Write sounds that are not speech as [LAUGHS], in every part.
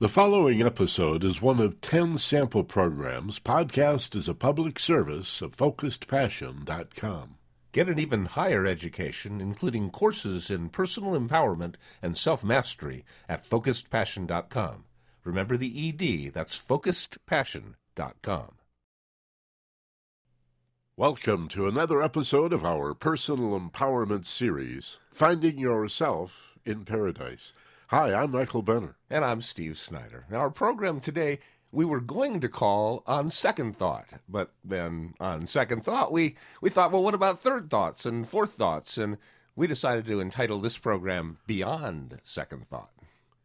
The following episode is one of 10 sample programs. Podcast is a public service of FocusedPassion.com. Get an even higher education, including courses in personal empowerment and self mastery at FocusedPassion.com. Remember the ED, that's FocusedPassion.com. Welcome to another episode of our personal empowerment series, Finding Yourself in Paradise. Hi, I'm Michael Benner. And I'm Steve Snyder. Now, our program today, we were going to call on second thought, but then on second thought, we, we thought, well, what about third thoughts and fourth thoughts? And we decided to entitle this program Beyond Second Thought.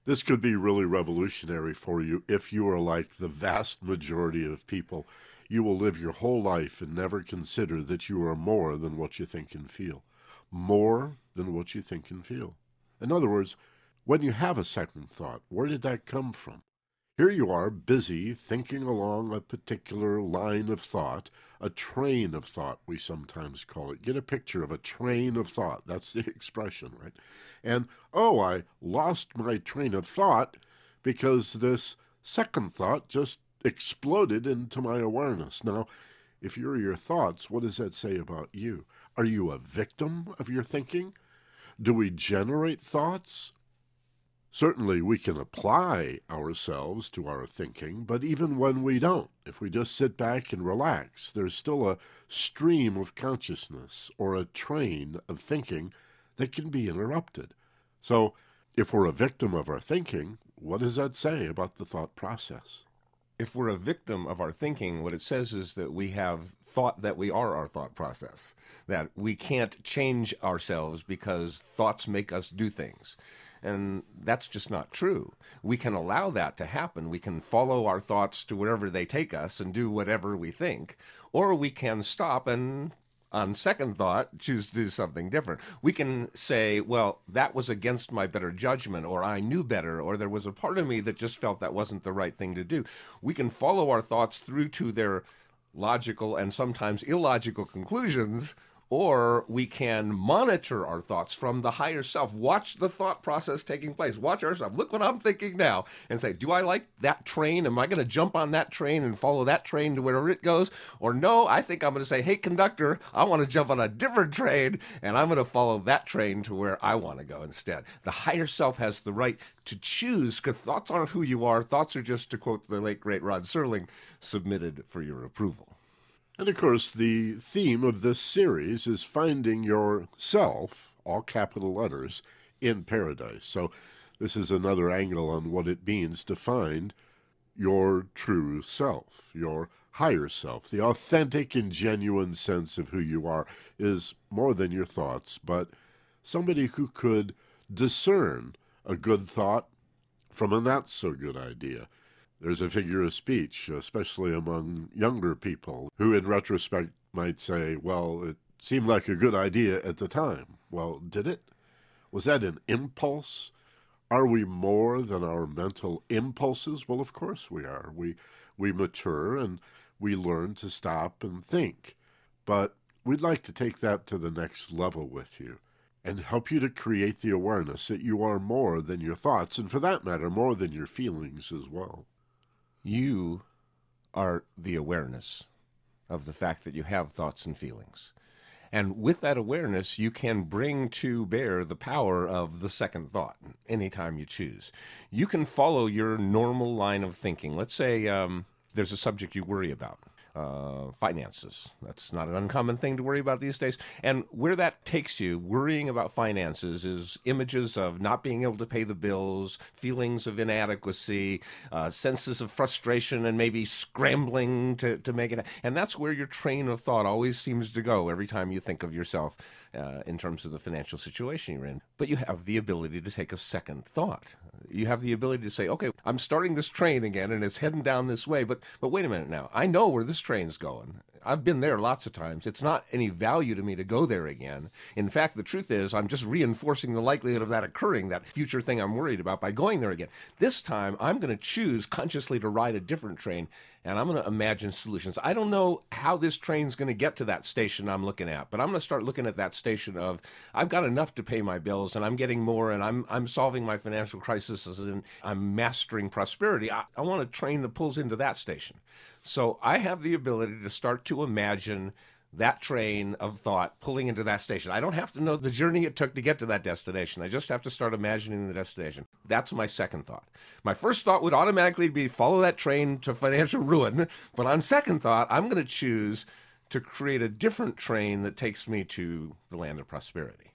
This could be really revolutionary for you if you are like the vast majority of people. You will live your whole life and never consider that you are more than what you think and feel. More than what you think and feel. In other words, when you have a second thought, where did that come from? Here you are, busy thinking along a particular line of thought, a train of thought, we sometimes call it. Get a picture of a train of thought. That's the [LAUGHS] expression, right? And, oh, I lost my train of thought because this second thought just exploded into my awareness. Now, if you're your thoughts, what does that say about you? Are you a victim of your thinking? Do we generate thoughts? Certainly, we can apply ourselves to our thinking, but even when we don't, if we just sit back and relax, there's still a stream of consciousness or a train of thinking that can be interrupted. So, if we're a victim of our thinking, what does that say about the thought process? If we're a victim of our thinking, what it says is that we have thought that we are our thought process, that we can't change ourselves because thoughts make us do things. And that's just not true. We can allow that to happen. We can follow our thoughts to wherever they take us and do whatever we think, or we can stop and on second thought, choose to do something different. We can say, well, that was against my better judgment, or I knew better, or there was a part of me that just felt that wasn't the right thing to do. We can follow our thoughts through to their logical and sometimes illogical conclusions or we can monitor our thoughts from the higher self. Watch the thought process taking place. Watch ourselves. Look what I'm thinking now and say, do I like that train? Am I going to jump on that train and follow that train to wherever it goes? Or no, I think I'm going to say, hey, conductor, I want to jump on a different train and I'm going to follow that train to where I want to go instead. The higher self has the right to choose because thoughts aren't who you are. Thoughts are just, to quote the late great Rod Serling, submitted for your approval. And of course, the theme of this series is finding yourself, all capital letters, in paradise. So, this is another angle on what it means to find your true self, your higher self. The authentic and genuine sense of who you are is more than your thoughts, but somebody who could discern a good thought from a not so good idea there's a figure of speech, especially among younger people, who in retrospect might say, well, it seemed like a good idea at the time. Well, did it? Was that an impulse? Are we more than our mental impulses? Well, of course we are. We, we mature and we learn to stop and think. But we'd like to take that to the next level with you and help you to create the awareness that you are more than your thoughts, and for that matter, more than your feelings as well. You are the awareness of the fact that you have thoughts and feelings. And with that awareness, you can bring to bear the power of the second thought anytime you choose. You can follow your normal line of thinking. Let's say um, there's a subject you worry about uh, finances. That's not an uncommon thing to worry about these days. And where that takes you, worrying about finances, is images of not being able to pay the bills, feelings of inadequacy, uh, senses of frustration, and maybe scrambling to, to make it. And that's where your train of thought always seems to go every time you think of yourself uh, in terms of the financial situation you're in. But you have the ability to take a second thought. You have the ability to say, okay, I'm starting this train again and it's heading down this way, but, but wait a minute now. I know where this train's going. I've been there lots of times. It's not any value to me to go there again. In fact, the truth is, I'm just reinforcing the likelihood of that occurring, that future thing I'm worried about, by going there again. This time, I'm going to choose consciously to ride a different train and I'm going to imagine solutions. I don't know how this train's going to get to that station I'm looking at, but I'm going to start looking at that station of I've got enough to pay my bills and I'm getting more and I'm I'm solving my financial crisis and I'm mastering prosperity. I, I want a train that pulls into that station. So I have the ability to start to imagine that train of thought pulling into that station. I don't have to know the journey it took to get to that destination. I just have to start imagining the destination. That's my second thought. My first thought would automatically be follow that train to financial ruin. But on second thought, I'm going to choose to create a different train that takes me to the land of prosperity.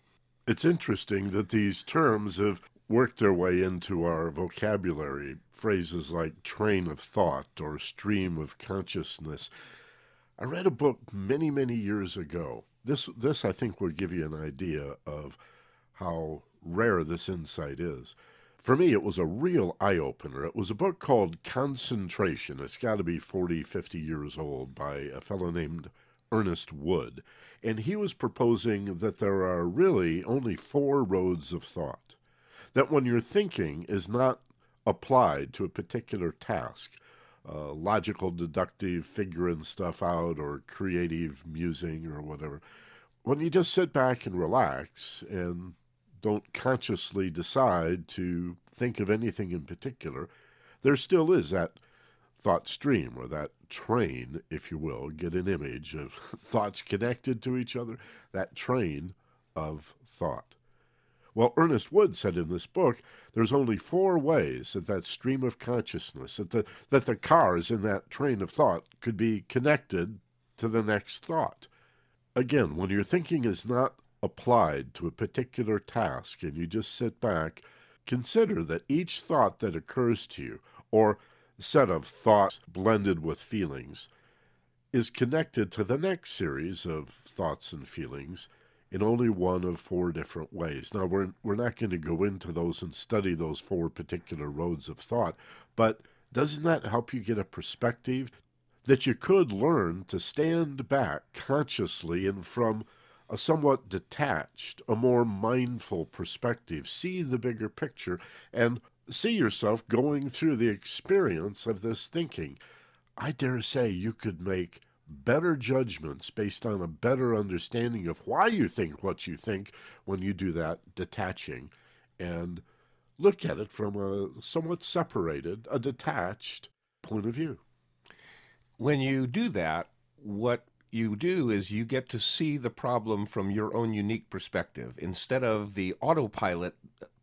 It's interesting that these terms have worked their way into our vocabulary. Phrases like train of thought or stream of consciousness. I read a book many, many years ago. This, this I think will give you an idea of how rare this insight is. For me, it was a real eye opener. It was a book called Concentration. It's got to be 40, 50 years old by a fellow named Ernest Wood. And he was proposing that there are really only four roads of thought. That when your thinking is not applied to a particular task, uh, logical, deductive, figuring stuff out, or creative musing, or whatever. When you just sit back and relax and don't consciously decide to think of anything in particular, there still is that thought stream or that train, if you will, get an image of [LAUGHS] thoughts connected to each other, that train of thought. Well, Ernest Wood said in this book, there's only four ways that that stream of consciousness, that the, that the cars in that train of thought could be connected to the next thought. Again, when your thinking is not applied to a particular task and you just sit back, consider that each thought that occurs to you, or set of thoughts blended with feelings, is connected to the next series of thoughts and feelings in only one of four different ways. Now, we're, we're not going to go into those and study those four particular roads of thought, but doesn't that help you get a perspective that you could learn to stand back consciously and from a somewhat detached, a more mindful perspective, see the bigger picture, and see yourself going through the experience of this thinking? I dare say you could make better judgments based on a better understanding of why you think what you think when you do that detaching and look at it from a somewhat separated, a detached point of view. When you do that, what you do is you get to see the problem from your own unique perspective instead of the autopilot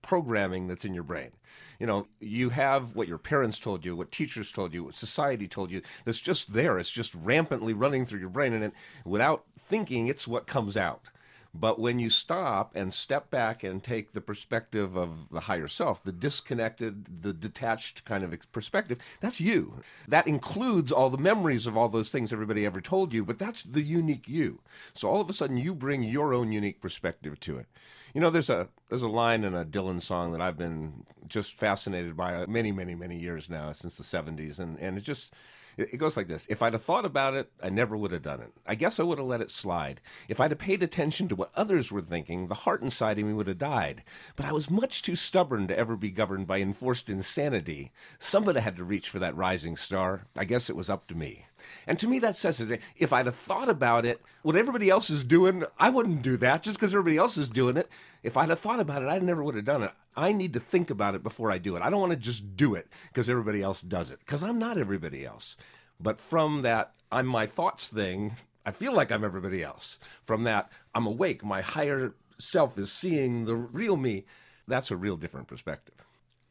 programming that's in your brain. You know, you have what your parents told you, what teachers told you, what society told you, that's just there. It's just rampantly running through your brain. And it, without thinking, it's what comes out. But when you stop and step back and take the perspective of the higher self, the disconnected, the detached kind of perspective, that's you. That includes all the memories of all those things everybody ever told you, but that's the unique you. So all of a sudden you bring your own unique perspective to it. You know, there's a there's a line in a Dylan song that I've been just fascinated by uh, many, many, many years now, since the '70s, and and it just it goes like this If I'd have thought about it, I never would have done it. I guess I would have let it slide. If I'd have paid attention to what others were thinking, the heart inside of me would have died. But I was much too stubborn to ever be governed by enforced insanity. Somebody had to reach for that rising star. I guess it was up to me. And to me, that says that if I'd have thought about it, what everybody else is doing, I wouldn't do that just because everybody else is doing it. If I'd have thought about it, I never would have done it. I need to think about it before I do it. I don't want to just do it because everybody else does it because I'm not everybody else. But from that, I'm my thoughts thing, I feel like I'm everybody else. From that, I'm awake. My higher self is seeing the real me. That's a real different perspective.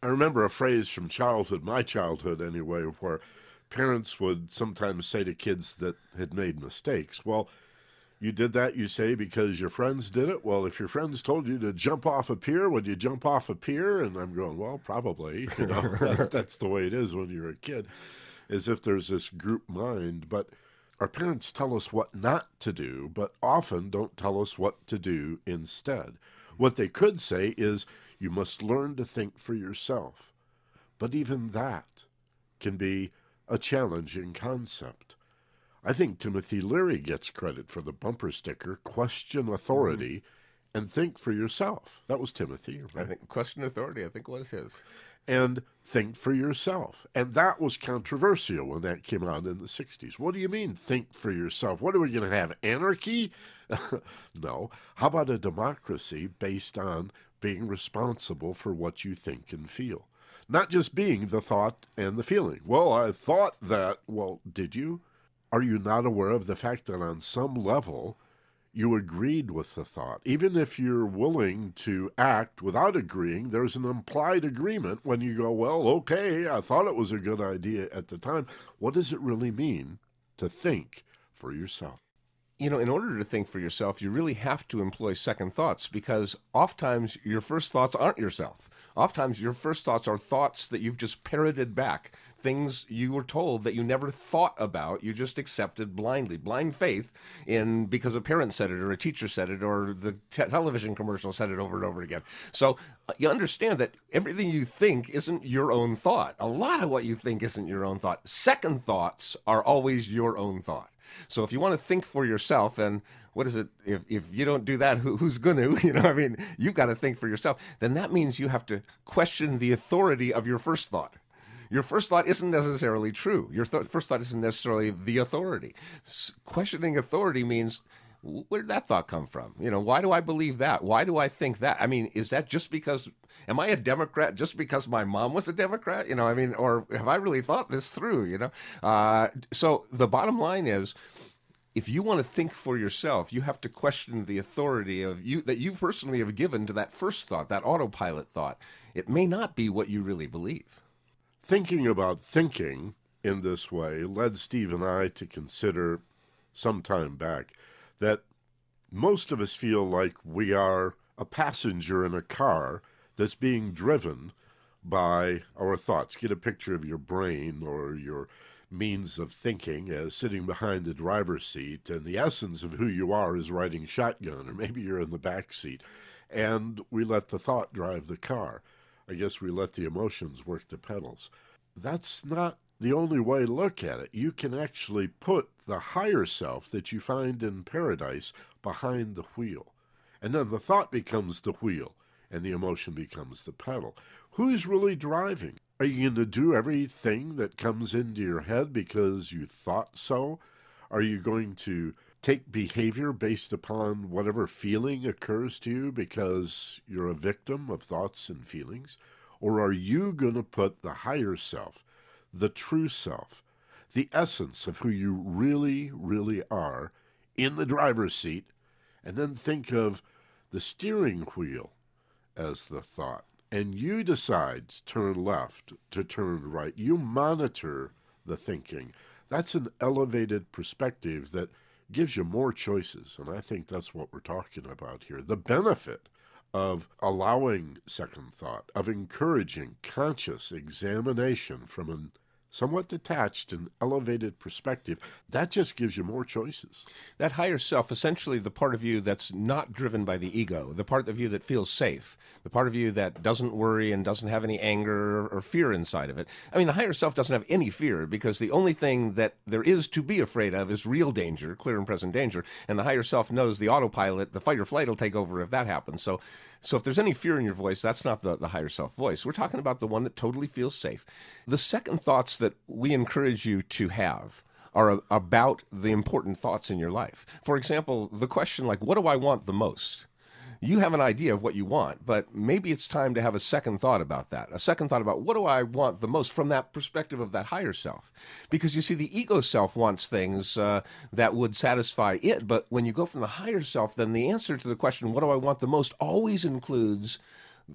I remember a phrase from childhood, my childhood anyway, where parents would sometimes say to kids that had made mistakes, Well, you did that, you say, because your friends did it. Well, if your friends told you to jump off a pier, would you jump off a pier? And I'm going, well, probably. [LAUGHS] You know, [LAUGHS] that, that's the way it is when you're a kid, as if there's this group mind. But our parents tell us what not to do, but often don't tell us what to do instead. What they could say is, you must learn to think for yourself. But even that can be a challenging concept. I think Timothy Leary gets credit for the bumper sticker question authority mm-hmm. and think for yourself. That was Timothy. Right? I think question authority, I think was his. And think for yourself. And that was controversial when that came out in the 60s. What do you mean, think for yourself? What are we going to have? Anarchy? [LAUGHS] no. How about a democracy based on being responsible for what you think and feel? Not just being the thought and the feeling. Well, I thought that. Well, did you? Are you not aware of the fact that on some level you agreed with the thought? Even if you're willing to act without agreeing, there's an implied agreement when you go, well, okay, I thought it was a good idea at the time. What does it really mean to think for yourself? You know, in order to think for yourself, you really have to employ second thoughts because oftentimes your first thoughts aren't yourself. Oftentimes your first thoughts are thoughts that you've just parroted back, things you were told that you never thought about, you just accepted blindly, blind faith in because a parent said it or a teacher said it or the te- television commercial said it over and over again. So uh, you understand that everything you think isn't your own thought. A lot of what you think isn't your own thought. Second thoughts are always your own thought. So if you want to think for yourself, and what is it? If if you don't do that, who, who's to? [LAUGHS] You know, I mean, you've got to think for yourself. Then that means you have to question the authority of your first thought. Your first thought isn't necessarily true. Your th- first thought isn't necessarily the authority. S- questioning authority means where did that thought come from? You know, why do I believe that? Why do I think that? I mean, is that just because am I a Democrat just because my mom was a Democrat? You know, I mean, or have I really thought this through? You know, uh, so the bottom line is. If you want to think for yourself, you have to question the authority of you that you personally have given to that first thought, that autopilot thought. It may not be what you really believe. Thinking about thinking in this way led Steve and I to consider some time back that most of us feel like we are a passenger in a car that's being driven by our thoughts. Get a picture of your brain or your means of thinking as sitting behind the driver's seat, and the essence of who you are is riding shotgun, or maybe you're in the back seat. And we let the thought drive the car. I guess we let the emotions work the pedals. That's not the only way to look at it. You can actually put the higher self that you find in paradise behind the wheel. And then the thought becomes the wheel and the emotion becomes the pedal. Who's really driving? Are you going to do everything that comes into your head because you thought so? Are you going to take behavior based upon whatever feeling occurs to you because you're a victim of thoughts and feelings? Or are you going to put the higher self, the true self, the essence of who you really, really are in the driver's seat, and then think of the steering wheel as the thought. And you decide to turn left, to turn right. You monitor the thinking. That's an elevated perspective that gives you more choices. And I think that's what we're talking about here. The benefit of allowing second thought, of encouraging conscious examination from an somewhat detached and elevated perspective, that just gives you more choices. That higher self, essentially the part of you that's not driven by the ego, the part of you that feels safe, the part of you that doesn't worry and doesn't have any anger or fear inside of it. I mean, the higher self doesn't have any fear because the only thing that there is to be afraid of is real danger, clear and present danger. And the higher self knows the autopilot, the fight or flight will take over if that happens. So, so if there's any fear in your voice, that's not the, the higher self voice. We're talking about the one that totally feels safe. The second thoughts that we encourage you to have are about the important thoughts in your life. For example, the question like, what do I want the most? you have an idea of what you want, but maybe it's time to have a second thought about that. A second thought about what do I want the most from that perspective of that higher self. Because you see, the ego self wants things uh, that would satisfy it, but when you go from the higher self, then the answer to the question, what do I want the most, always includes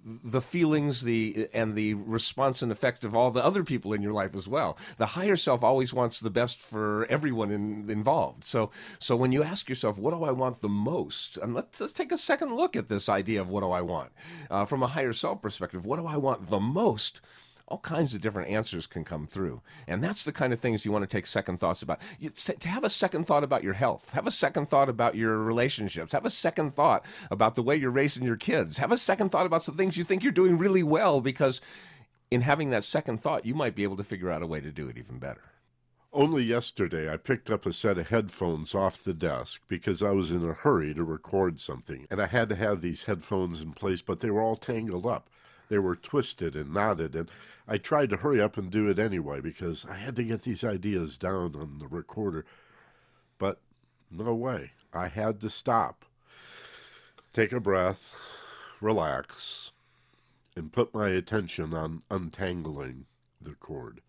the feelings the and the response and effect of all the other people in your life as well. The higher self always wants the best for everyone in, involved. So so when you ask yourself what do i want the most? And let's, let's take a second look at this idea of what do i want? Uh, from a higher self perspective what do i want the most all kinds of different answers can come through. And that's the kind of things you want to take second thoughts about. You, to have a second thought about your health, have a second thought about your relationships, have a second thought about the way you're raising your kids, have a second thought about some things you think you're doing really well because in having that second thought, you might be able to figure out a way to do it even better. Only yesterday I picked up a set of headphones off the desk because I was in a hurry to record something, and I had to have these headphones in place, but they were all tangled up. They were twisted and knotted, and I tried to hurry up and do it anyway because I had to get these ideas down on the recorder. But no way. I had to stop, take a breath, relax, and put my attention on untangling the cord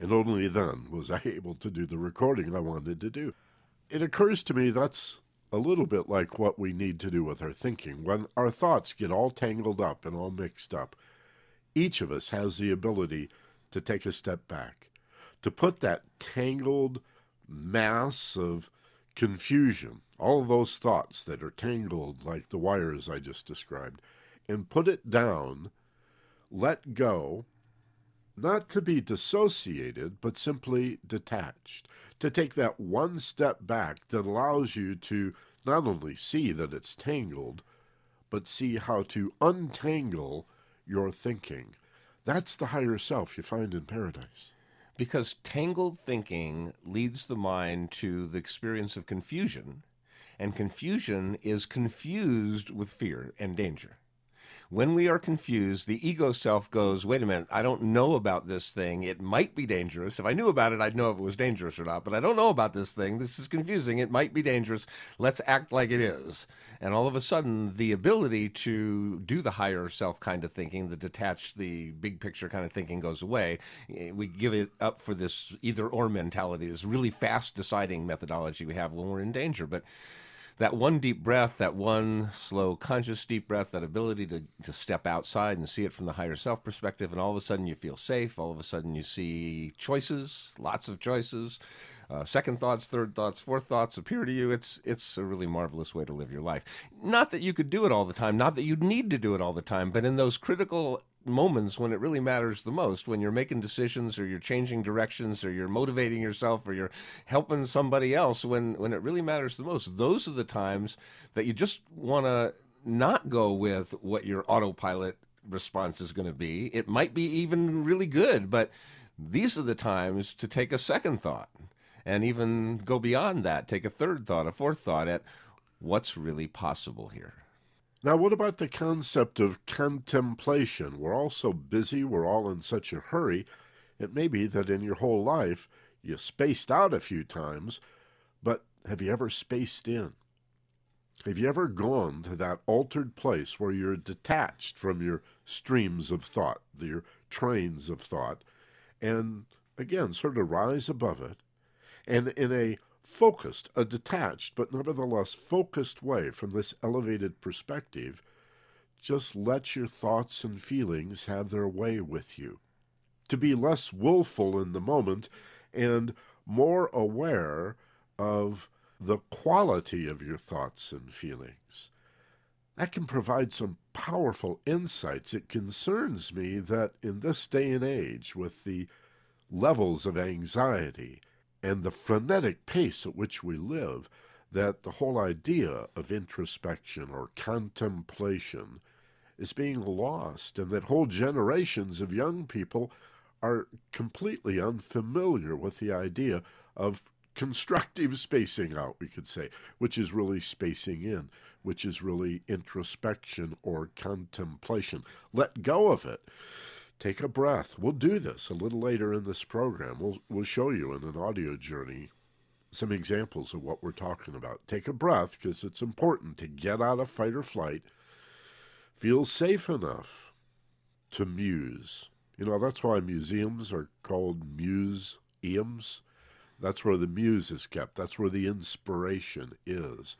and only then was I [LAUGHS] able to do the recording I wanted to do. It occurs to me that's a little bit like what we need to do with our thinking. When our thoughts get all tangled up and all mixed up, each of us has the ability to take a step back, to put that tangled mass of confusion, all those thoughts that are tangled like the wires I just described, and put it down, let go, not to be dissociated, but simply detached, to take that one step back that allows you to not only see that it's tangled, but see how to untangle your thinking. That's the higher self you find in paradise. Because tangled thinking leads the mind to the experience of confusion, and confusion is confused with fear and danger. When we are confused, the ego self goes, wait a minute, I don't know about this thing. It might be dangerous. If I knew about it, I'd know if it was dangerous or not. But I don't know about this thing. This is confusing. It might be dangerous. Let's act like it is. And all of a sudden, the ability to do the higher self kind of thinking, the detached, the big picture kind of thinking goes away. Eh, we give it up for this either or mentality, this really fast deciding methodology we have when we're in danger. But that one deep breath, that one slow, conscious deep breath, that ability to, to step outside and see it from the higher self perspective, and all of a sudden you feel safe. All of a sudden you see choices, lots of choices. Uh, second thoughts, third thoughts, fourth thoughts appear to you. It's it's a really marvelous way to live your life. Not that you could do it all the time, not that you need to do it all the time, but in those critical moments when it really matters the most when you're making decisions or you're changing directions or you're motivating yourself or you're helping somebody else when when it really matters the most. Those are the times that you just want to not go with what your autopilot response is going to be. It might be even really good but these are the times to take a second thought and even go beyond that. Take a third thought a fourth thought at what's really possible here now, what about the concept of contemplation? We're all so busy, we're all in such a hurry. It may be that in your whole life you spaced out a few times, but have you ever spaced in? Have you ever gone to that altered place where you're detached from your streams of thought, your trains of thought, and again, sort of rise above it, and in a focused, a detached, but nevertheless focused way from this elevated perspective, just let your thoughts and feelings have their way with you. To be less willful in the moment and more aware of the quality of your thoughts and feelings. That can provide some powerful insights. It concerns me that in this day and age, with the levels of anxiety, and the frenetic pace at which we live that the whole idea of introspection or contemplation is being lost, and that whole generations of young people are completely unfamiliar with the idea of constructive spacing out, we could say, which is really spacing in, which is really introspection or contemplation. Let go of it take a breath. We'll do this a little later in this program. We'll, we'll show you in an audio journey some examples of what we're talking about. Take a breath because it's important to get out of fight or flight. Feel safe enough to muse. You know, that's why museums are called museums. That's where the muse is kept. That's where the inspiration is.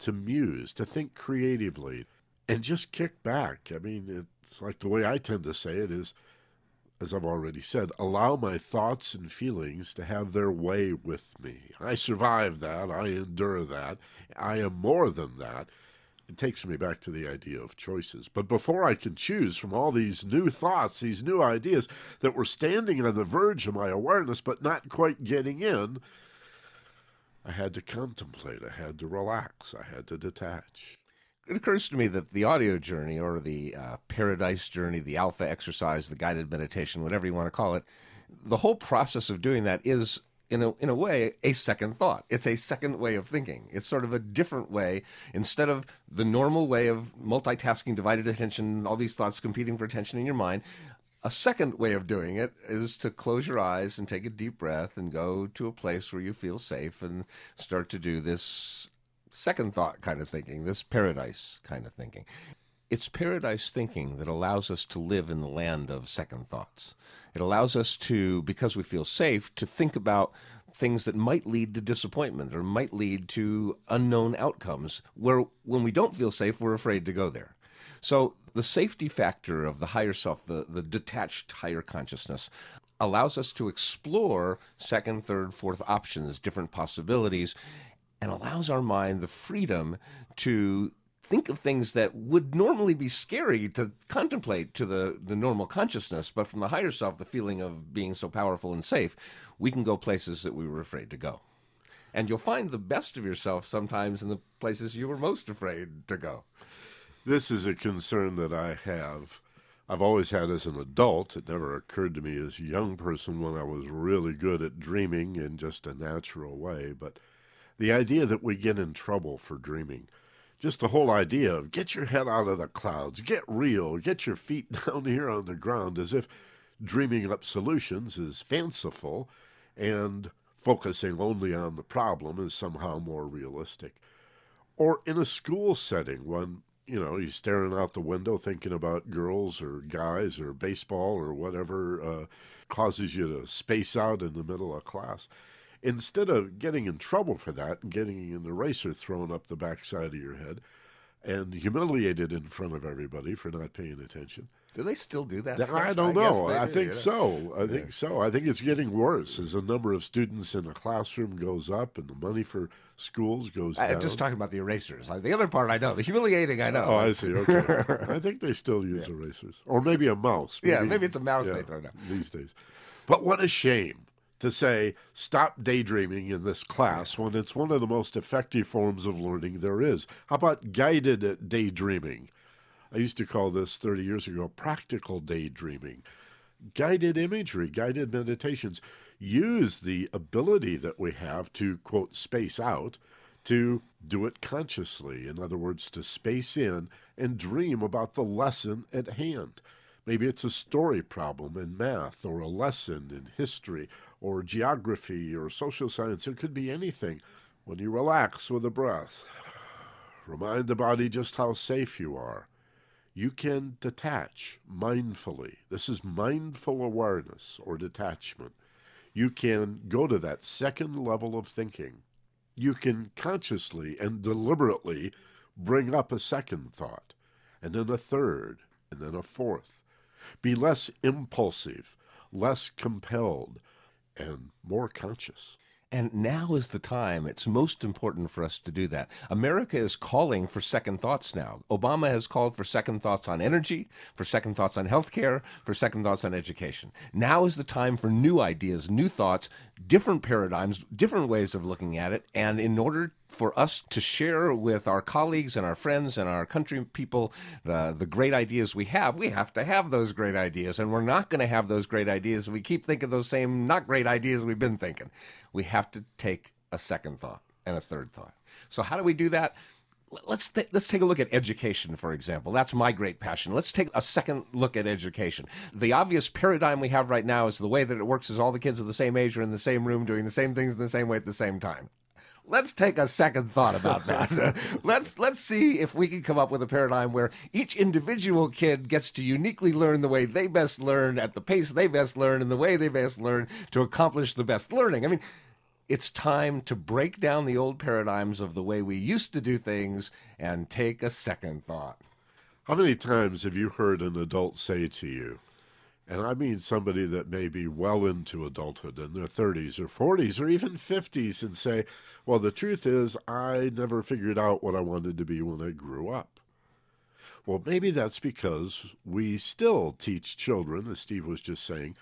To muse, to think creatively, and just kick back. I mean, it's like the way I tend to say it is, as I've already said, allow my thoughts and feelings to have their way with me. I survive that. I endure that. I am more than that. It takes me back to the idea of choices. But before I can choose from all these new thoughts, these new ideas that were standing on the verge of my awareness but not quite getting in, I had to contemplate. I had to relax. I had to detach it occurs to me that the audio journey or the uh, paradise journey, the alpha exercise, the guided meditation, whatever you want to call it, the whole process of doing that is in a, in a way, a second thought. It's a second way of thinking. It's sort of a different way. Instead of the normal way of multitasking, divided attention, all these thoughts competing for attention in your mind, a second way of doing it is to close your eyes and take a deep breath and go to a place where you feel safe and start to do this second thought kind of thinking, this paradise kind of thinking. It's paradise thinking that allows us to live in the land of second thoughts. It allows us to, because we feel safe, to think about things that might lead to disappointment or might lead to unknown outcomes where when we don't feel safe, we're afraid to go there. So the safety factor of the higher self, the, the detached higher consciousness, allows us to explore second, third, fourth options, different possibilities, and allows our mind the freedom to think of things that would normally be scary to contemplate to the, the normal consciousness, but from the higher self, the feeling of being so powerful and safe, we can go places that we were afraid to go. And you'll find the best of yourself sometimes in the places you were most afraid to go. This is a concern that I have. I've always had as an adult. It never occurred to me as a young person when I was really good at dreaming in just a natural way. But the idea that we get in trouble for dreaming, just the whole idea of get your head out of the clouds, get real, get your feet [LAUGHS] down here on the ground, as if dreaming up solutions is fanciful and focusing only on the problem is somehow more realistic. Or in a school setting, when you know, you're staring out the window thinking about girls or guys or baseball or whatever uh, causes you to space out in the middle of class. Instead of getting in trouble for that and getting an eraser thrown up the backside of your head and humiliated in front of everybody for not paying attention, do they still do that? I don't know. I, think so. I think so. I think it's getting worse as the number of students in a classroom goes up and the money for schools goes I, down. I'm just talking about the erasers. The other part I know. The humiliating I know. Oh, I see. Okay. [LAUGHS] I think they still use yeah. erasers. Or maybe a mouse. Maybe, yeah, maybe it's a mouse yeah, they throw down. These days. But what a shame to say, stop daydreaming in this class when it's one of the most effective forms of learning there is. How about guided daydreaming? I used to call this 30 years ago practical daydreaming. Guided imagery, guided meditations use the ability that we have to, quote, space out to do it consciously. In other words, to space in and dream about the lesson at hand. Maybe it's a story problem in math, or a lesson in history, or geography, or social science. It could be anything. When you relax with a breath, remind the body just how safe you are you can detach mindfully. This is mindful awareness or detachment. You can go to that second level of thinking. You can consciously and deliberately bring up a second thought, and then a third, and then a fourth. Be less impulsive, less compelled, and more conscious. And now is the time. It's most important for us to do that. America is calling for second thoughts now. Obama has called for second thoughts on energy, for second thoughts on healthcare, for second thoughts on education. Now is the time for new ideas, new thoughts, different paradigms, different ways of looking at it. And in order for us to share with our colleagues and our friends and our country people uh, the great ideas we have, we have to have those great ideas. And we're not going to have those great ideas if we keep thinking those same not great ideas we've been thinking. We have to take a second thought and a third thought. So, how do we do that? Let's th- let's take a look at education, for example. That's my great passion. Let's take a second look at education. The obvious paradigm we have right now is the way that it works is all the kids of the same age are in the same room doing the same things in the same way at the same time let's take a second thought about that. [LAUGHS] let's let's see if we can come up with a paradigm where each individual kid gets to uniquely learn the way they best learn at the pace they best learn and the way they best learn to accomplish the best learning. I mean, it's time to break down the old paradigms of the way we used to do things and take a second thought. How many times have you heard an adult say to you, and I mean somebody that may be well into adulthood in their 30s or 40s or even 50s and say, Well, the truth is, I never figured out what I wanted to be when I grew up. Well, maybe that's because we still teach children, as Steve was just saying,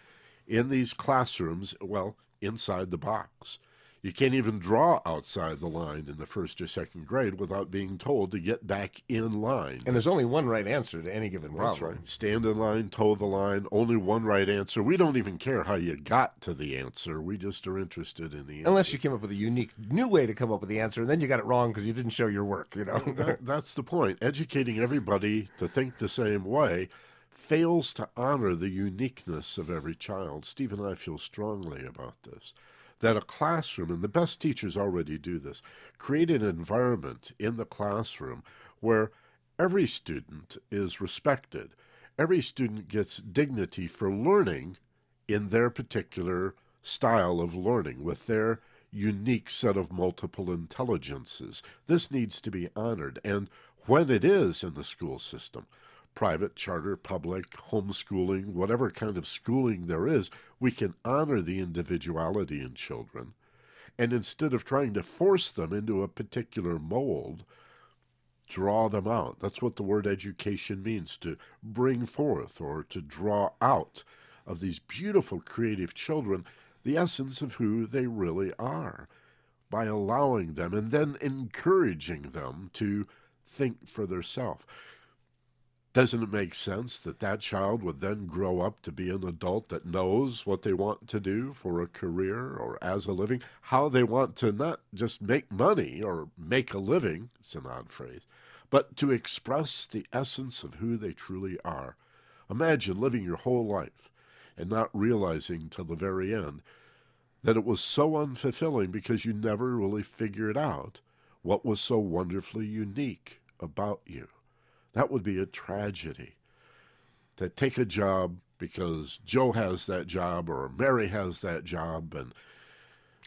in these classrooms, well, inside the box. You can't even draw outside the line in the first or second grade without being told to get back in line. And there's only one right answer to any given problem. That's right. Stand in line, toe the line, only one right answer. We don't even care how you got to the answer. We just are interested in the answer. Unless you came up with a unique new way to come up with the answer, and then you got it wrong because you didn't show your work, you know. that, that's the point. Educating everybody to think the same way fails to honor the uniqueness of every child. Steve and I feel strongly about this that a classroom, and the best teachers already do this, create an environment in the classroom where every student is respected. Every student gets dignity for learning in their particular style of learning with their unique set of multiple intelligences. This needs to be honored. And when it is in the school system, private, charter, public, homeschooling, whatever kind of schooling there is, we can honor the individuality in children. And instead of trying to force them into a particular mold, draw them out. That's what the word education means to bring forth or to draw out of these beautiful creative children the essence of who they really are by allowing them and then encouraging them to think for themselves. Doesn't it make sense that that child would then grow up to be an adult that knows what they want to do for a career or as a living, how they want to not just make money or make a living, it's an odd phrase, but to express the essence of who they truly are. Imagine living your whole life and not realizing till the very end that it was so unfulfilling because you never really figured out what was so wonderfully unique about you. That would be a tragedy. To take a job because Joe has that job or Mary has that job and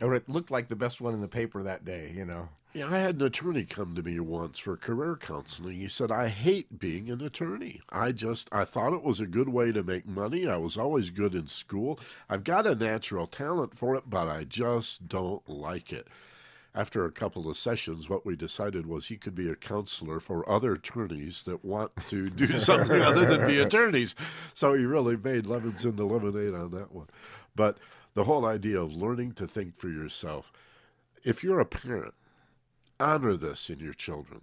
or it looked like the best one in the paper that day, you know. Yeah, I had an attorney come to me once for career counseling. He said, I hate being an attorney. I just, I thought it was a good way to make money. I was always good in school. I've got a natural talent for it, but I just don't like it after a couple of sessions, what we decided was he could be a counselor for other attorneys that want to do [LAUGHS] something other than be attorneys. So he really made lemons into lemonade on that one. But the whole idea of learning to think for yourself, if you're a parent, honor this in your children.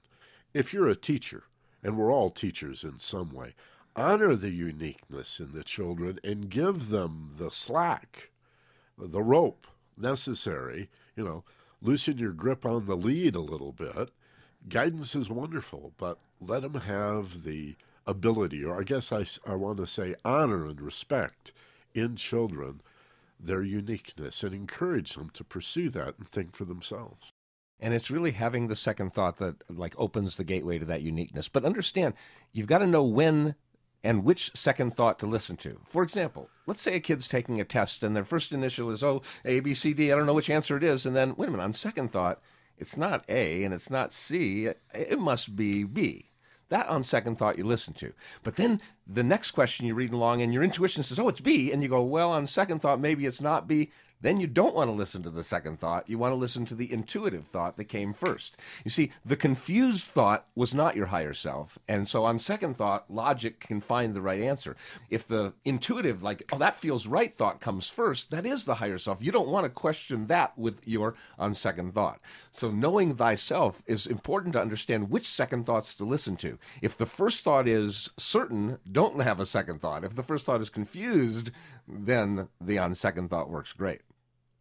If you're a teacher, and we're all teachers in some way, honor the uniqueness in the children and give them the slack, the rope necessary, you know, loosen your grip on the lead a little bit. Guidance is wonderful, but let them have the ability, or I guess I, I want to say honor and respect in children their uniqueness and encourage them to pursue that and think for themselves. And it's really having the second thought that like opens the gateway to that uniqueness. But understand, you've got to know when and which second thought to listen to. For example, let's say a kid's taking a test and their first initial is, oh, A, B, C, D, I don't know which answer it is. And then, wait a minute, on second thought, it's not A and it's not C, it must be B. That on second thought you listen to. But then the next question you read along and your intuition says, oh, it's B. And you go, well, on second thought, maybe it's not B then you don't want to listen to the second thought. You want to listen to the intuitive thought that came first. You see, the confused thought was not your higher self. And so on second thought, logic can find the right answer. If the intuitive, like, oh, that feels right thought comes first, that is the higher self. You don't want to question that with your on second thought. So knowing thyself is important to understand which second thoughts to listen to. If the first thought is certain, don't have a second thought. If the first thought is confused, then the on second thought works great.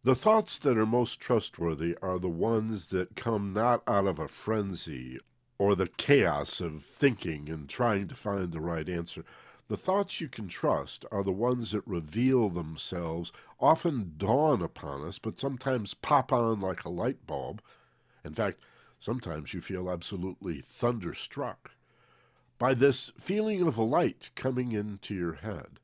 The thoughts that are most trustworthy are the ones that come not out of a frenzy or the chaos of thinking and trying to find the right answer. The thoughts you can trust are the ones that reveal themselves, often dawn upon us, but sometimes pop on like a light bulb. In fact, sometimes you feel absolutely thunderstruck by this feeling of a light coming into your head.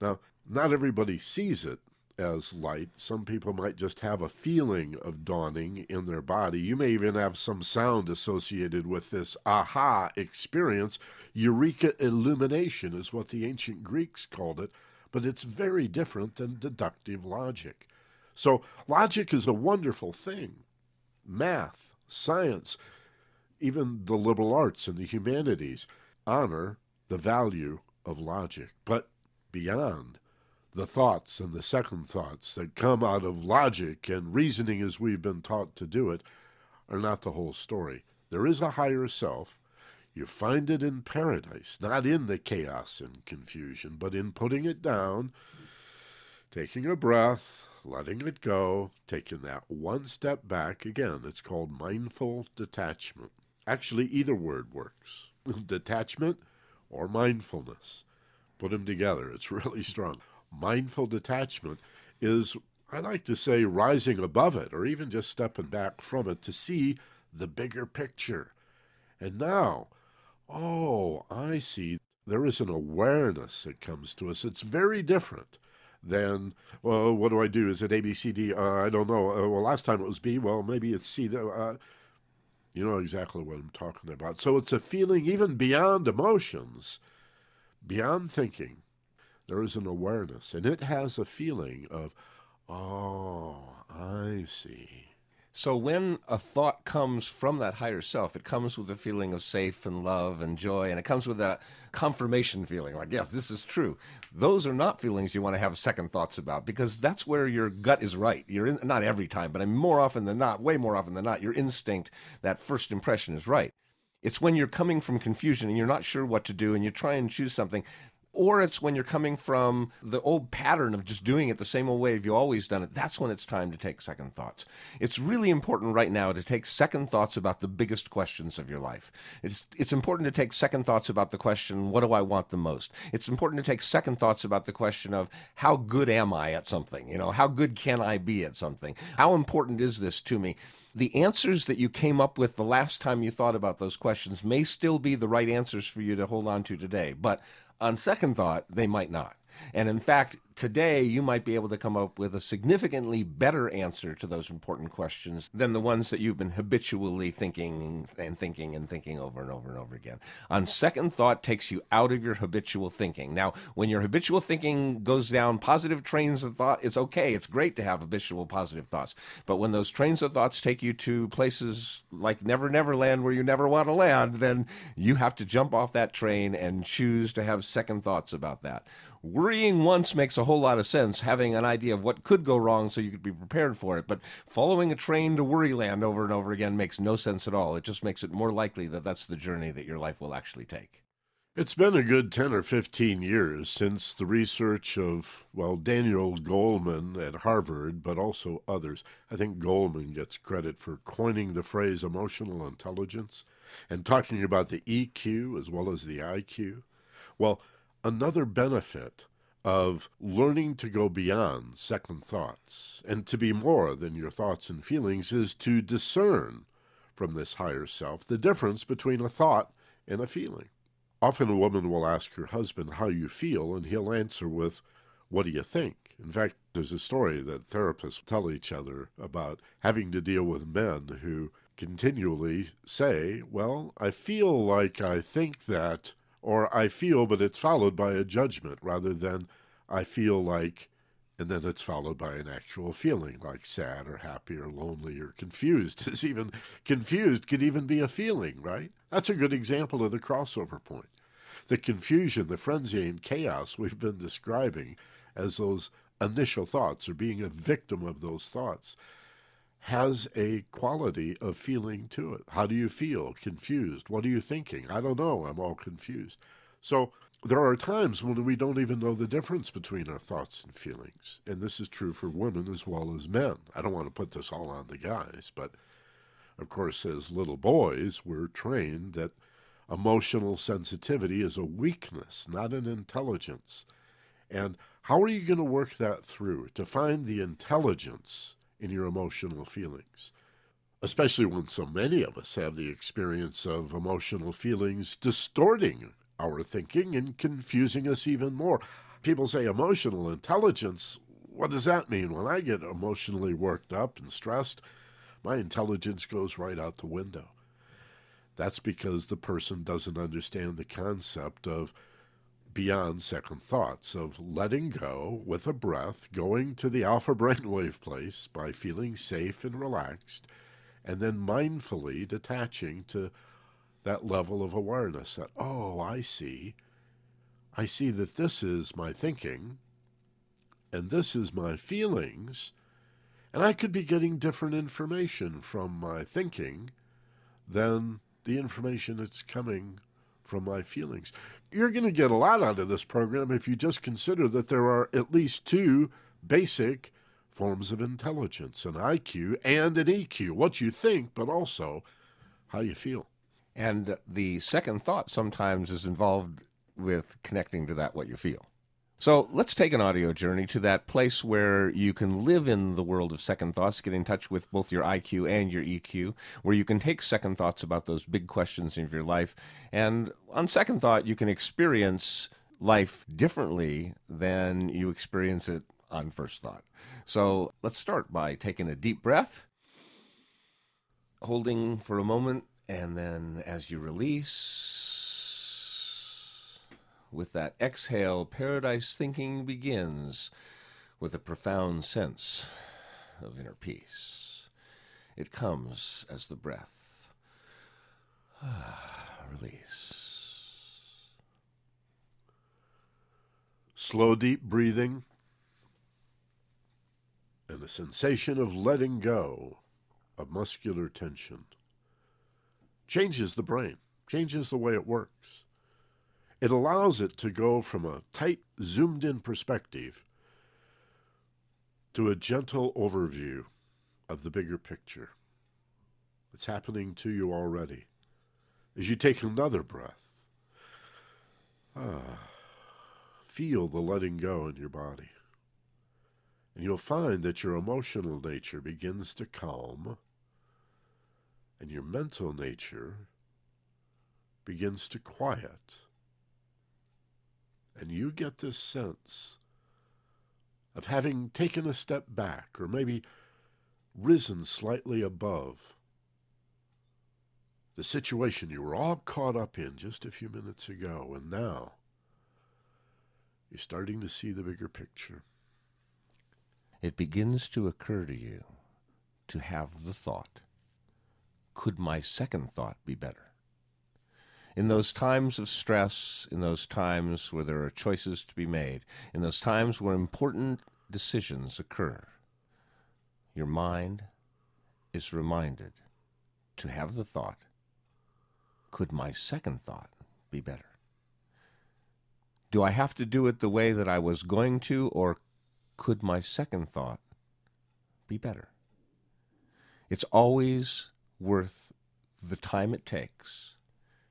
Now, not everybody sees it, as light. Some people might just have a feeling of dawning in their body. You may even have some sound associated with this aha experience. Eureka illumination is what the ancient Greeks called it, but it's very different than deductive logic. So, logic is a wonderful thing. Math, science, even the liberal arts and the humanities honor the value of logic. But beyond, the thoughts and the second thoughts that come out of logic and reasoning as we've been taught to do it are not the whole story. There is a higher self. You find it in paradise, not in the chaos and confusion, but in putting it down, taking a breath, letting it go, taking that one step back. Again, it's called mindful detachment. Actually, either word works [LAUGHS] detachment or mindfulness. Put them together, it's [LAUGHS] really strong. Mindful detachment is, I like to say, rising above it or even just stepping back from it to see the bigger picture. And now, oh, I see. There is an awareness that comes to us. It's very different than, well, what do I do? Is it A, B, C, D? Uh, I don't know. Uh, well, last time it was B. Well, maybe it's C. Uh, you know exactly what I'm talking about. So it's a feeling even beyond emotions, beyond thinking. There is an awareness, and it has a feeling of, oh, I see. So when a thought comes from that higher self, it comes with a feeling of safe and love and joy, and it comes with that confirmation feeling, like, yes, this is true. Those are not feelings you want to have second thoughts about because that's where your gut is right. You're in, not every time, but more often than not, way more often than not, your instinct, that first impression is right. It's when you're coming from confusion and you're not sure what to do and you try and choose something or it's when you're coming from the old pattern of just doing it the same old way you've always done it. That's when it's time to take second thoughts. It's really important right now to take second thoughts about the biggest questions of your life. It's it's important to take second thoughts about the question, what do I want the most? It's important to take second thoughts about the question of how good am I at something? You know, how good can I be at something? How important is this to me? the answers that you came up with the last time you thought about those questions may still be the right answers for you to hold on to today. But on second thought, they might not. And in fact, today you might be able to come up with a significantly better answer to those important questions than the ones that you've been habitually thinking and thinking and thinking over and over and over again. On second thought takes you out of your habitual thinking. Now, when your habitual thinking goes down positive trains of thought, it's okay. It's great to have habitual positive thoughts. But when those trains of thoughts take you to places like Never Never Land where you never want to land, then you have to jump off that train and choose to have second thoughts about that. Worrying once makes a whole lot of sense, having an idea of what could go wrong so you could be prepared for it. But following a train to Worryland over and over again makes no sense at all. It just makes it more likely that that's the journey that your life will actually take. It's been a good 10 or 15 years since the research of, well, Daniel Goleman at Harvard, but also others. I think Goleman gets credit for coining the phrase emotional intelligence and talking about the EQ as well as the IQ. Well, another benefit of learning to go beyond second thoughts and to be more than your thoughts and feelings is to discern from this higher self the difference between a thought and a feeling. Often a woman will ask her husband how you feel, and he'll answer with, What do you think? In fact, there's a story that therapists tell each other about having to deal with men who continually say, Well, I feel like I think that or I feel, but it's followed by a judgment rather than I feel like, and then it's followed by an actual feeling like sad or happy or lonely or confused. [LAUGHS] Is even confused could even be a feeling, right? That's a good example of the crossover point. The confusion, the frenzy and chaos we've been describing as those initial thoughts or being a victim of those thoughts has a quality of feeling to it. How do you feel? Confused. What are you thinking? I don't know. I'm all confused. So there are times when we don't even know the difference between our thoughts and feelings. And this is true for women as well as men. I don't want to put this all on the guys, but of course, as little boys, we're trained that emotional sensitivity is a weakness, not an intelligence. And how are you going to work that through to find the intelligence in your emotional feelings. Especially when so many of us have the experience of emotional feelings distorting our thinking and confusing us even more. People say emotional intelligence. What does that mean? When I get emotionally worked up and stressed, my intelligence goes right out the window. That's because the person doesn't understand the concept of beyond second thoughts of letting go with a breath, going to the alpha brainwave place by feeling safe and relaxed, and then mindfully detaching to that level of awareness that, oh, I see. I see that this is my thinking. and this is my feelings, and I could be getting different information from my thinking than the information that's coming from my feelings. You're going to get a lot out of this program if you just consider that there are at least two basic forms of intelligence an IQ and an EQ. What you think, but also how you feel. And the second thought sometimes is involved with connecting to that what you feel. So let's take an audio journey to that place where you can live in the world of second thoughts, get in touch with both your IQ and your EQ, where you can take second thoughts about those big questions of your life. And on second thought, you can experience life differently than you experience it on first thought. So let's start by taking a deep breath, holding for a moment, and then as you release, with that exhale, paradise thinking begins with a profound sense of inner peace. It comes as the breath. Ah, release. Slow, deep breathing and a sensation of letting go of muscular tension changes the brain, changes the way it works. It allows it to go from a tight, zoomed in perspective to a gentle overview of the bigger picture. It's happening to you already. As you take another breath, ah, feel the letting go in your body. And you'll find that your emotional nature begins to calm and your mental nature begins to quiet. And you get this sense of having taken a step back or maybe risen slightly above the situation you were all caught up in just a few minutes ago, and now you're starting to see the bigger picture. It begins to occur to you to have the thought could my second thought be better? In those times of stress, in those times where there are choices to be made, in those times where important decisions occur, your mind is reminded to have the thought could my second thought be better? Do I have to do it the way that I was going to, or could my second thought be better? It's always worth the time it takes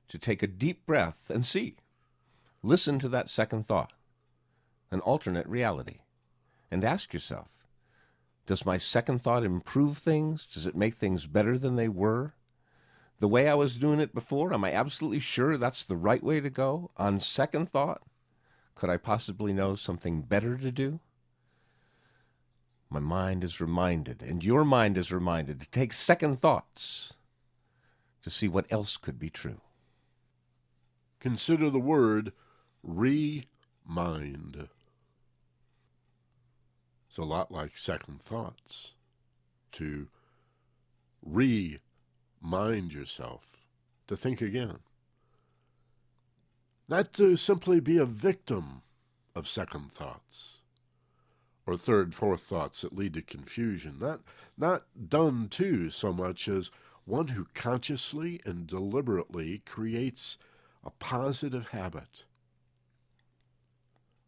to take a deep breath and see. Listen to that second thought, an alternate reality, and ask yourself Does my second thought improve things? Does it make things better than they were? The way I was doing it before, am I absolutely sure that's the right way to go? On second thought, could I possibly know something better to do? My mind is reminded, and your mind is reminded to take second thoughts to see what else could be true consider the word remind. It's a lot like second thoughts. To remind yourself to think again. Not to simply be a victim of second thoughts or third, fourth thoughts that lead to confusion. Not, not done to so much as one who consciously and deliberately creates a positive habit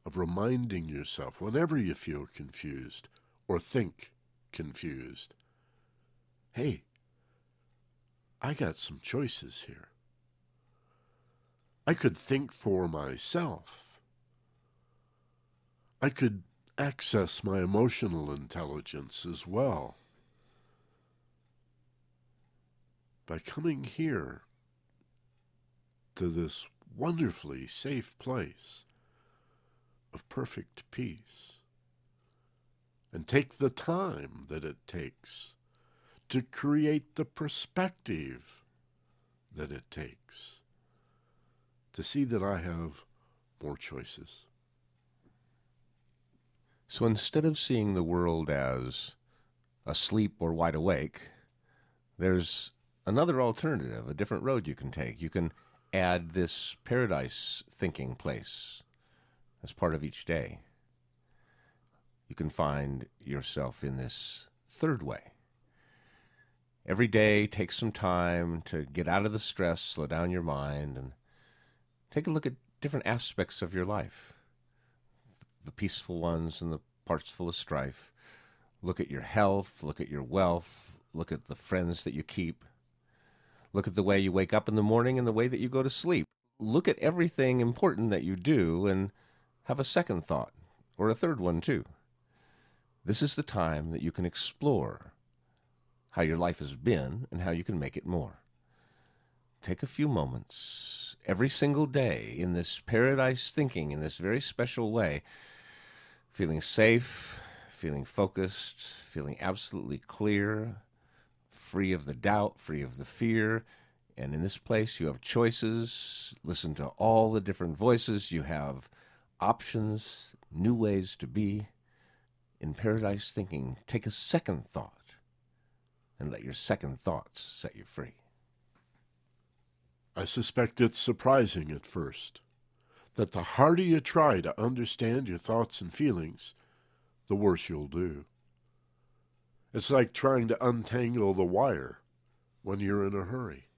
of reminding yourself whenever you feel confused or think confused hey, I got some choices here. I could think for myself. I could access my emotional intelligence as well. By coming here to this wonderfully safe place of perfect peace and take the time that it takes to create the perspective that it takes to see that I have more choices. So instead of seeing the world as asleep or wide awake, there's another alternative, a different road you can take. You can add this paradise thinking place as part of each day. you can find yourself in this third way. Every day, take some time to get out of the stress, slow down your mind, and take a look at different aspects of your life the peaceful ones and the parts full of strife. Look at your health, look at your wealth, look at the friends that you keep. Look at the way you wake up in the morning and the way that you go to sleep. Look at everything important that you do and have a second thought, or a third one too. This is the time that you can explore how your life has been and how you can make it more. Take a few moments every single day in this paradise thinking in this very special way, feeling safe, feeling focused, feeling absolutely clear, free of the doubt, free of the fear. And in this place, you have choices. Listen to all the different voices. You have options, new ways to be. In paradise thinking, take a second thought and let your second thoughts set you free. I suspect it's surprising at first that the harder you try to understand your thoughts and feelings, the worse you'll do. It's like trying to untangle the wire when you're in a hurry.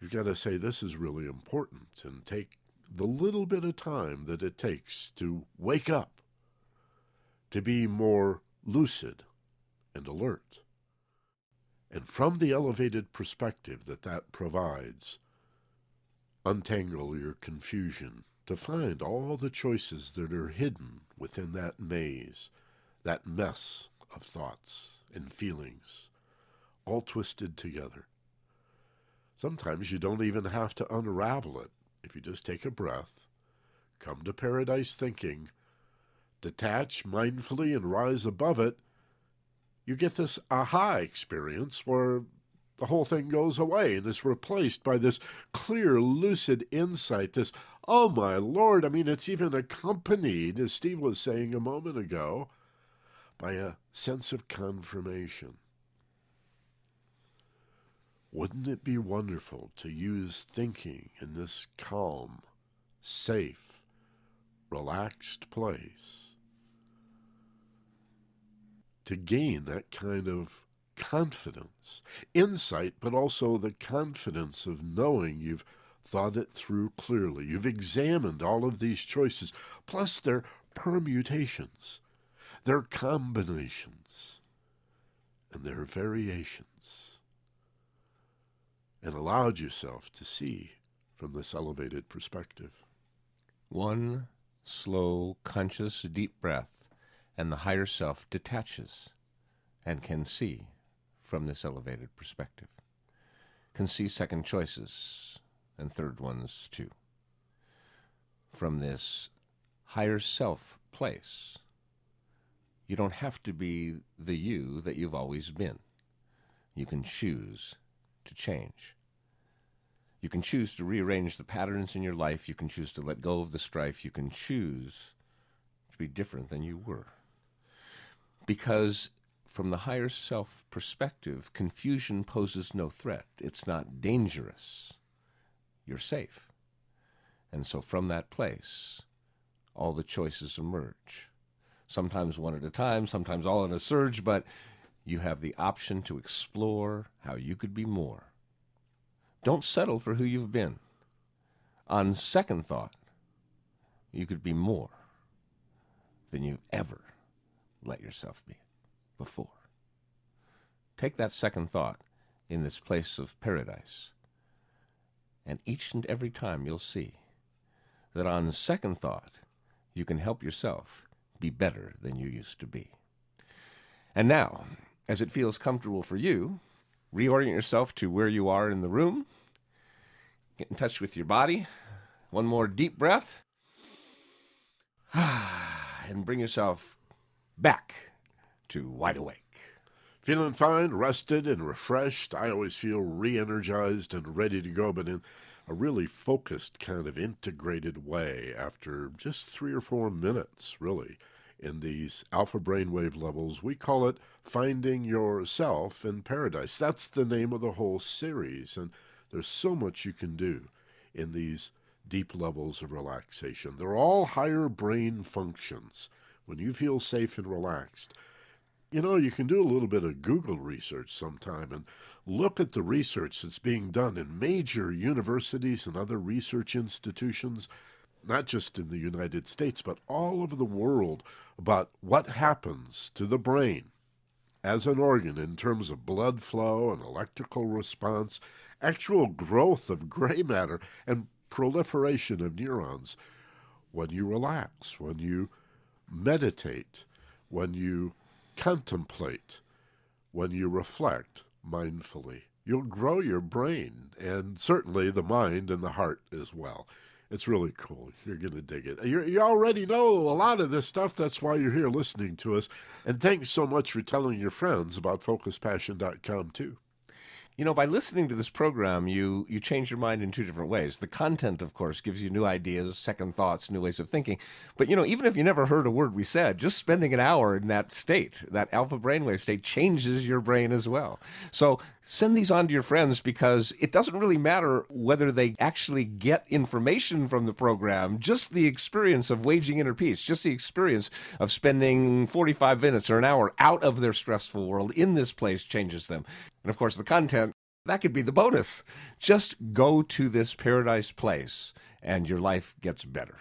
You've got to say, This is really important, and take the little bit of time that it takes to wake up, to be more lucid and alert. And from the elevated perspective that that provides, untangle your confusion to find all the choices that are hidden within that maze, that mess of thoughts and feelings, all twisted together. Sometimes you don't even have to unravel it if you just take a breath, come to paradise thinking, detach mindfully and rise above it. You get this aha experience where the whole thing goes away and is replaced by this clear, lucid insight, this, oh my lord, I mean, it's even accompanied, as Steve was saying a moment ago, by a sense of confirmation. Wouldn't it be wonderful to use thinking in this calm, safe, relaxed place to gain that kind of confidence, insight, but also the confidence of knowing you've thought it through clearly. You've examined all of these choices, plus their permutations, their combinations, and their variations and allowed yourself to see from this elevated perspective. One slow, conscious, deep breath, and the higher self detaches and can see from this elevated perspective. Can see second choices and third ones too. From this higher self place, you don't have to be the you that you've always been. You can choose to change. You can choose to rearrange the patterns in your life. You can choose to let go of the strife. You can choose to be different than you were. Because from the higher self perspective, confusion poses no threat. It's not dangerous. You're safe. And so from that place, all the choices emerge. Sometimes one at a time, sometimes all in a surge, but you have the option to explore how you could be more. Don't settle for who you've been. On second thought, you could be more than you've ever let yourself be before. Take that second thought in this place of paradise, and each and every time you'll see that on second thought, you can help yourself be better than you used to be. And now, as it feels comfortable for you, reorient yourself to where you are in the room. Get in touch with your body. One more deep breath. [SIGHS] And bring yourself back to wide awake. Feeling fine, rested, and refreshed. I always feel re energized and ready to go, but in a really focused, kind of integrated way after just three or four minutes, really in these alpha brainwave levels. We call it Finding Yourself in Paradise. That's the name of the whole series. And there's so much you can do in these deep levels of relaxation. They're all higher brain functions. when you feel safe and relaxed. You know, you can do a little bit of Google research sometime and look at the research that's being done in major universities and other research institutions, not just in the United States, but all over the world, about what happens to the brain as an organ in terms of blood flow and electrical response, actual growth of gray matter, and proliferation of neurons. When you relax, when you meditate, when you contemplate, when you reflect mindfully. You'll grow your brain and certainly the mind and the heart as well. It's really cool. You're going to dig it. You're, you already know a lot of this stuff. That's why you're here listening to us. And thanks so much for telling your friends about FocusPassion.com, too. You know, by listening to this program, you you change your mind in two different ways. The content, of course, gives you new ideas, second thoughts, new ways of thinking. But you know, even if you never heard a word we said, just spending an hour in that state, that alpha brainwave state, changes your brain as well. So send these on to your friends because it doesn't really matter whether they actually get information from the program. Just the experience of waging inner peace, just the experience of spending 45 minutes or an hour out of their stressful world in this place changes them. And of course, the content, that could be the bonus. Just go to this paradise place and your life gets better.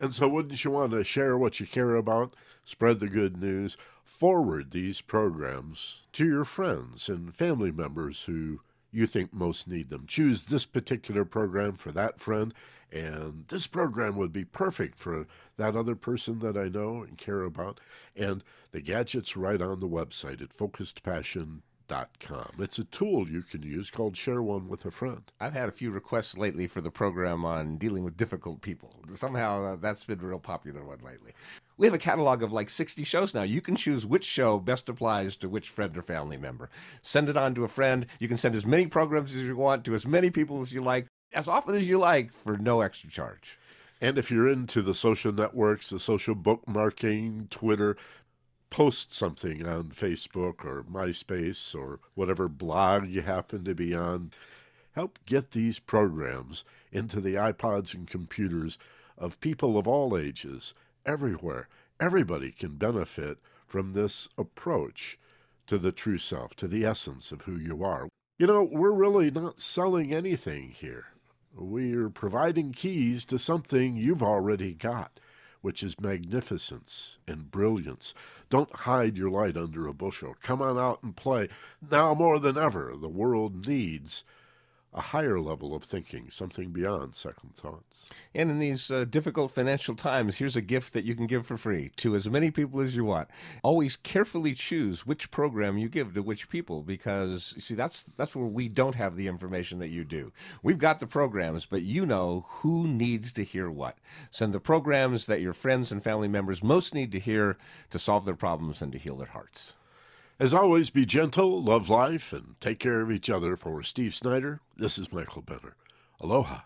And so, wouldn't you want to share what you care about? Spread the good news. Forward these programs to your friends and family members who you think most need them. Choose this particular program for that friend, and this program would be perfect for that other person that I know and care about. And the gadget's right on the website at focusedpassion.com Com. It's a tool you can use called Share One with a Friend. I've had a few requests lately for the program on dealing with difficult people. Somehow uh, that's been a real popular one lately. We have a catalog of like 60 shows now. You can choose which show best applies to which friend or family member. Send it on to a friend. You can send as many programs as you want to as many people as you like, as often as you like, for no extra charge. And if you're into the social networks, the social bookmarking, Twitter, post something on Facebook or MySpace or whatever blog you happen to be on. Help get these programs into the iPods and computers of people of all ages, everywhere. Everybody can benefit from this approach to the true self, to the essence of who you are. You know, we're really not selling anything here. We're providing keys to something you've already got which is magnificence and brilliance. Don't hide your light under a bushel. Come on out and play. Now more than ever, the world needs a higher level of thinking, something beyond second thoughts. And in these uh, difficult financial times, here's a gift that you can give for free to as many people as you want. Always carefully choose which program you give to which people because you see that's that's where we don't have the information that you do. We've got the programs, but you know who needs to hear what. Send the programs that your friends and family members most need to hear to solve their problems and to heal their hearts. As always, be gentle, love life, and take care of each other. For Steve Snyder, this is Michael Benner. Aloha.